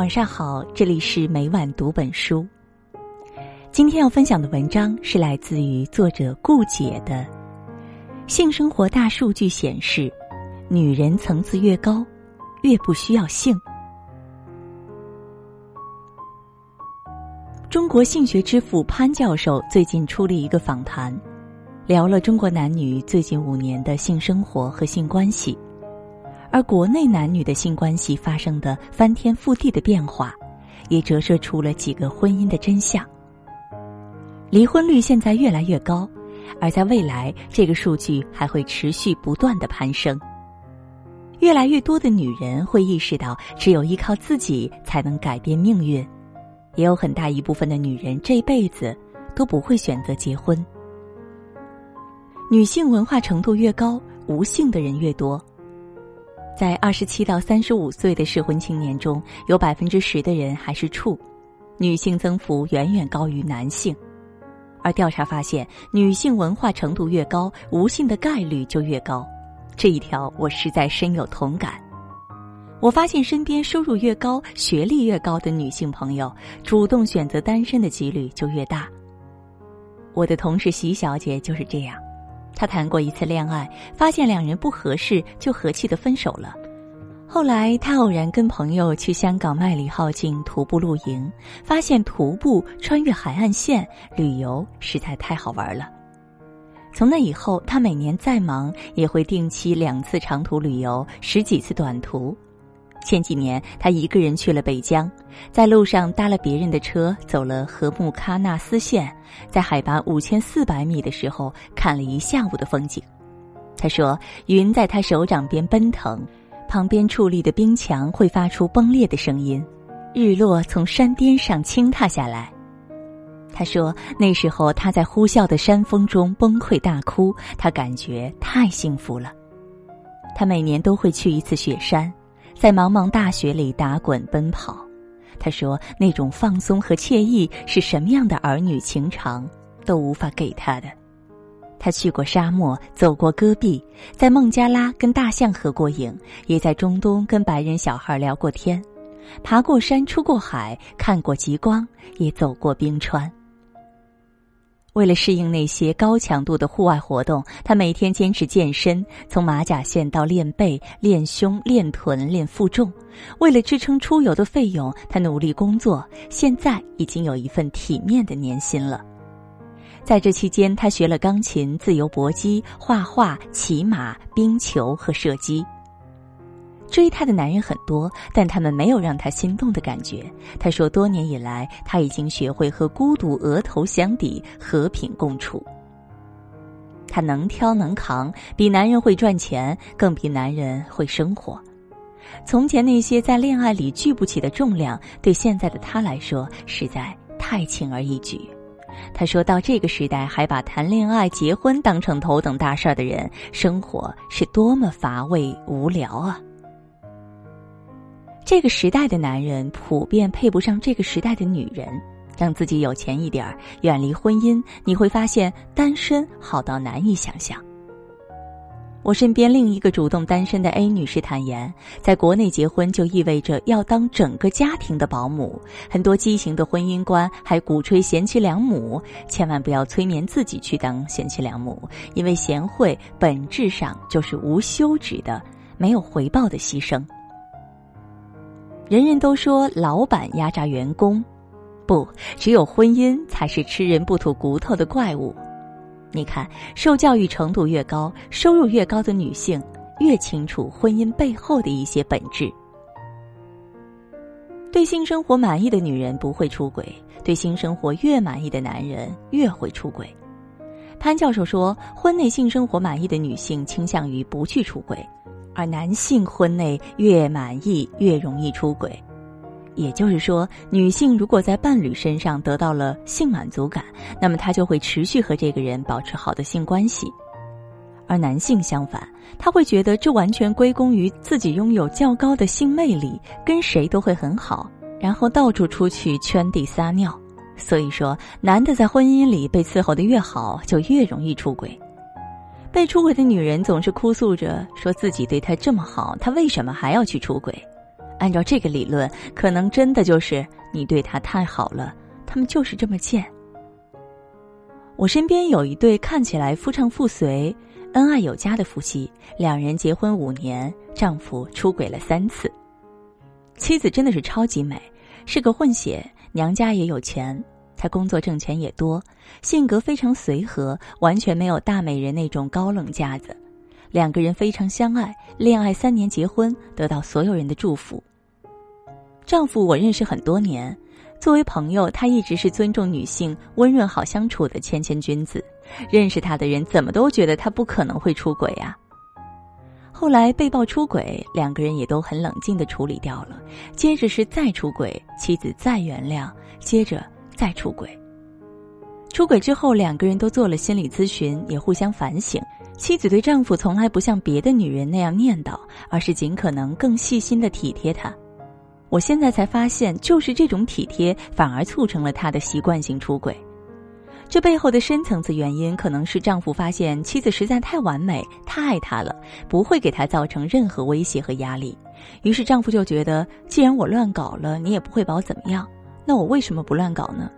晚上好，这里是每晚读本书。今天要分享的文章是来自于作者顾姐的。性生活大数据显示，女人层次越高，越不需要性。中国性学之父潘教授最近出了一个访谈，聊了中国男女最近五年的性生活和性关系。而国内男女的性关系发生的翻天覆地的变化，也折射出了几个婚姻的真相。离婚率现在越来越高，而在未来，这个数据还会持续不断的攀升。越来越多的女人会意识到，只有依靠自己才能改变命运，也有很大一部分的女人这辈子都不会选择结婚。女性文化程度越高，无性的人越多。在二十七到三十五岁的适婚青年中，有百分之十的人还是处，女性增幅远远高于男性。而调查发现，女性文化程度越高，无性的概率就越高。这一条我实在深有同感。我发现身边收入越高、学历越高的女性朋友，主动选择单身的几率就越大。我的同事席小姐就是这样。他谈过一次恋爱，发现两人不合适，就和气的分手了。后来，他偶然跟朋友去香港麦理浩径徒步露营，发现徒步穿越海岸线旅游实在太好玩了。从那以后，他每年再忙也会定期两次长途旅游，十几次短途。前几年，他一个人去了北疆，在路上搭了别人的车，走了禾木喀纳斯线，在海拔五千四百米的时候看了一下午的风景。他说：“云在他手掌边奔腾，旁边矗立的冰墙会发出崩裂的声音，日落从山巅上倾塌下来。”他说：“那时候他在呼啸的山峰中崩溃大哭，他感觉太幸福了。他每年都会去一次雪山。”在茫茫大雪里打滚奔跑，他说：“那种放松和惬意是什么样的儿女情长都无法给他的。”他去过沙漠，走过戈壁，在孟加拉跟大象合过影，也在中东跟白人小孩聊过天，爬过山，出过海，看过极光，也走过冰川。为了适应那些高强度的户外活动，他每天坚持健身，从马甲线到练背、练胸、练臀、练负重。为了支撑出游的费用，他努力工作，现在已经有一份体面的年薪了。在这期间，他学了钢琴、自由搏击、画画、骑马、冰球和射击。追她的男人很多，但他们没有让她心动的感觉。她说，多年以来，她已经学会和孤独额头相抵，和平共处。她能挑能扛，比男人会赚钱，更比男人会生活。从前那些在恋爱里聚不起的重量，对现在的她来说，实在太轻而易举。她说到这个时代，还把谈恋爱、结婚当成头等大事儿的人，生活是多么乏味无聊啊！这个时代的男人普遍配不上这个时代的女人，让自己有钱一点儿，远离婚姻，你会发现单身好到难以想象。我身边另一个主动单身的 A 女士坦言，在国内结婚就意味着要当整个家庭的保姆，很多畸形的婚姻观还鼓吹贤妻良母，千万不要催眠自己去当贤妻良母，因为贤惠本质上就是无休止的、没有回报的牺牲。人人都说老板压榨员工，不，只有婚姻才是吃人不吐骨头的怪物。你看，受教育程度越高、收入越高的女性，越清楚婚姻背后的一些本质。对性生活满意的女人不会出轨，对性生活越满意的男人越会出轨。潘教授说，婚内性生活满意的女性倾向于不去出轨。而男性婚内越满意越容易出轨，也就是说，女性如果在伴侣身上得到了性满足感，那么她就会持续和这个人保持好的性关系；而男性相反，他会觉得这完全归功于自己拥有较高的性魅力，跟谁都会很好，然后到处出去圈地撒尿。所以说，男的在婚姻里被伺候的越好，就越容易出轨。被出轨的女人总是哭诉着，说自己对他这么好，他为什么还要去出轨？按照这个理论，可能真的就是你对他太好了，他们就是这么贱。我身边有一对看起来夫唱妇随、恩爱有加的夫妻，两人结婚五年，丈夫出轨了三次，妻子真的是超级美，是个混血，娘家也有钱，他工作挣钱也多，性格非常随和，完全没有大美人那种高冷架子。两个人非常相爱，恋爱三年结婚，得到所有人的祝福。丈夫我认识很多年，作为朋友，他一直是尊重女性、温润好相处的谦谦君子。认识他的人怎么都觉得他不可能会出轨呀。后来被曝出轨，两个人也都很冷静的处理掉了。接着是再出轨，妻子再原谅，接着再出轨。出轨之后，两个人都做了心理咨询，也互相反省。妻子对丈夫从来不像别的女人那样念叨，而是尽可能更细心的体贴他。我现在才发现，就是这种体贴反而促成了他的习惯性出轨。这背后的深层次原因，可能是丈夫发现妻子实在太完美、太爱他了，不会给他造成任何威胁和压力。于是丈夫就觉得，既然我乱搞了，你也不会把我怎么样，那我为什么不乱搞呢？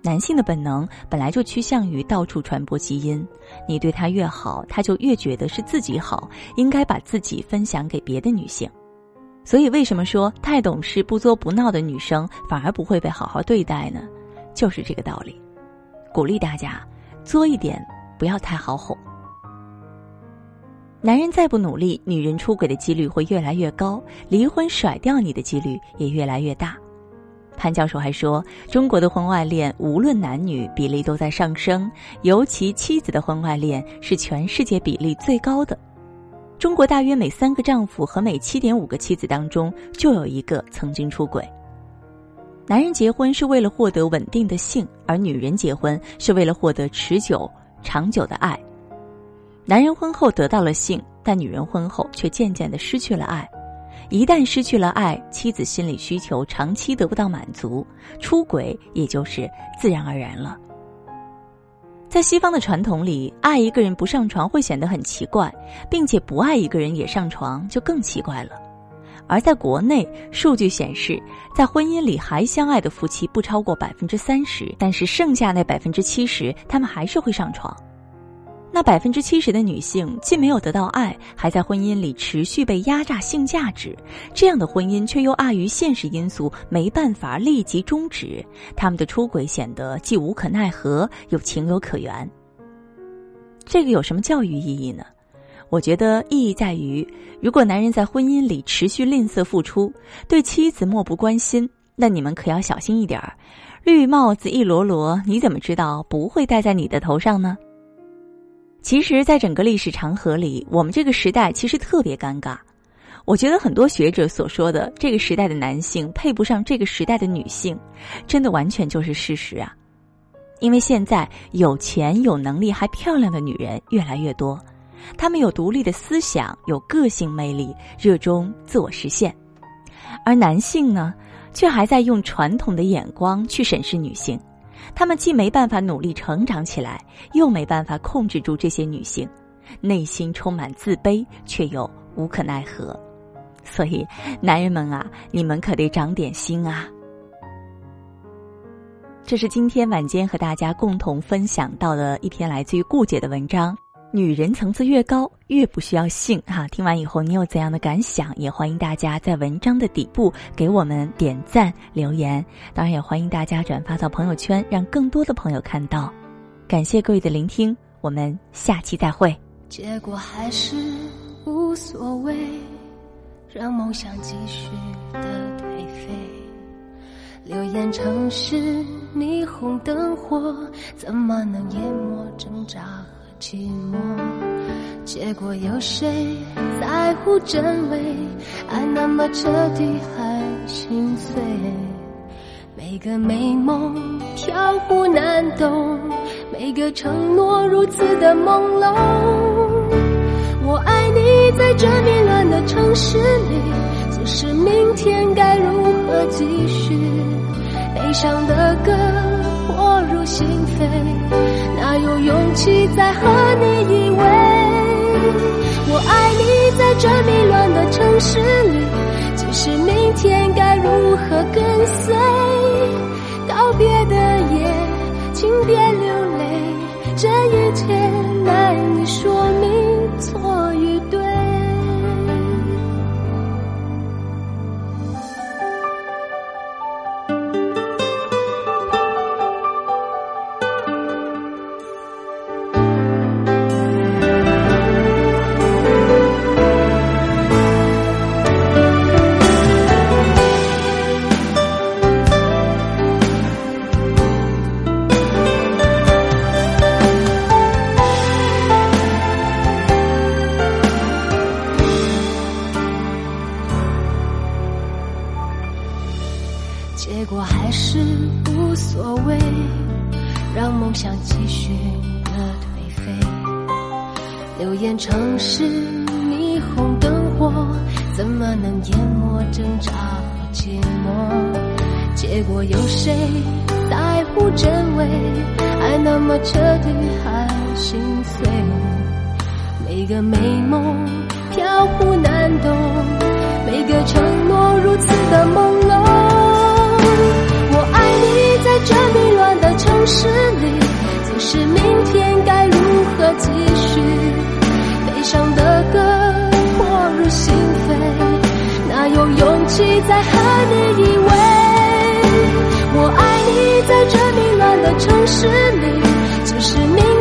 男性的本能本来就趋向于到处传播基因，你对他越好，他就越觉得是自己好，应该把自己分享给别的女性。所以，为什么说太懂事、不作不闹的女生反而不会被好好对待呢？就是这个道理。鼓励大家作一点，不要太好哄。男人再不努力，女人出轨的几率会越来越高，离婚甩掉你的几率也越来越大。潘教授还说，中国的婚外恋无论男女比例都在上升，尤其妻子的婚外恋是全世界比例最高的。中国大约每三个丈夫和每七点五个妻子当中就有一个曾经出轨。男人结婚是为了获得稳定的性，而女人结婚是为了获得持久、长久的爱。男人婚后得到了性，但女人婚后却渐渐的失去了爱。一旦失去了爱，妻子心理需求长期得不到满足，出轨也就是自然而然了。在西方的传统里，爱一个人不上床会显得很奇怪，并且不爱一个人也上床就更奇怪了。而在国内，数据显示，在婚姻里还相爱的夫妻不超过百分之三十，但是剩下那百分之七十，他们还是会上床。那百分之七十的女性既没有得到爱，还在婚姻里持续被压榨性价值，这样的婚姻却又碍于现实因素没办法立即终止，他们的出轨显得既无可奈何又情有可原。这个有什么教育意义呢？我觉得意义在于，如果男人在婚姻里持续吝啬付出，对妻子漠不关心，那你们可要小心一点儿。绿帽子一摞摞，你怎么知道不会戴在你的头上呢？其实，在整个历史长河里，我们这个时代其实特别尴尬。我觉得很多学者所说的这个时代的男性配不上这个时代的女性，真的完全就是事实啊！因为现在有钱、有能力还漂亮的女人越来越多，她们有独立的思想，有个性魅力，热衷自我实现，而男性呢，却还在用传统的眼光去审视女性。他们既没办法努力成长起来，又没办法控制住这些女性，内心充满自卑，却又无可奈何。所以，男人们啊，你们可得长点心啊！这是今天晚间和大家共同分享到的一篇来自于顾姐的文章。女人层次越高，越不需要性哈。听完以后，你有怎样的感想？也欢迎大家在文章的底部给我们点赞留言。当然，也欢迎大家转发到朋友圈，让更多的朋友看到。感谢各位的聆听，我们下期再会。结果还是无所谓，让梦想继续的颓废。留言城市霓虹灯火，怎么能淹没挣扎？寂寞，结果有谁在乎真伪？爱那么彻底，还心碎。每个美梦飘忽难懂，每个承诺如此的朦胧。我爱你，在这迷乱的城市里，只是明天该如何继续？悲伤的歌迫入心扉，有勇气再和你依偎。我爱你，在这迷乱的城市里，即使明天该如何跟随，告别的夜，请别流泪。城市霓虹灯火怎么能淹没挣扎和寂寞？结果有谁在乎真伪爱那么彻底还心碎？每个美梦飘忽难懂每个承诺如此的朦胧再和你依偎。我爱你在这冰冷的城市里只是你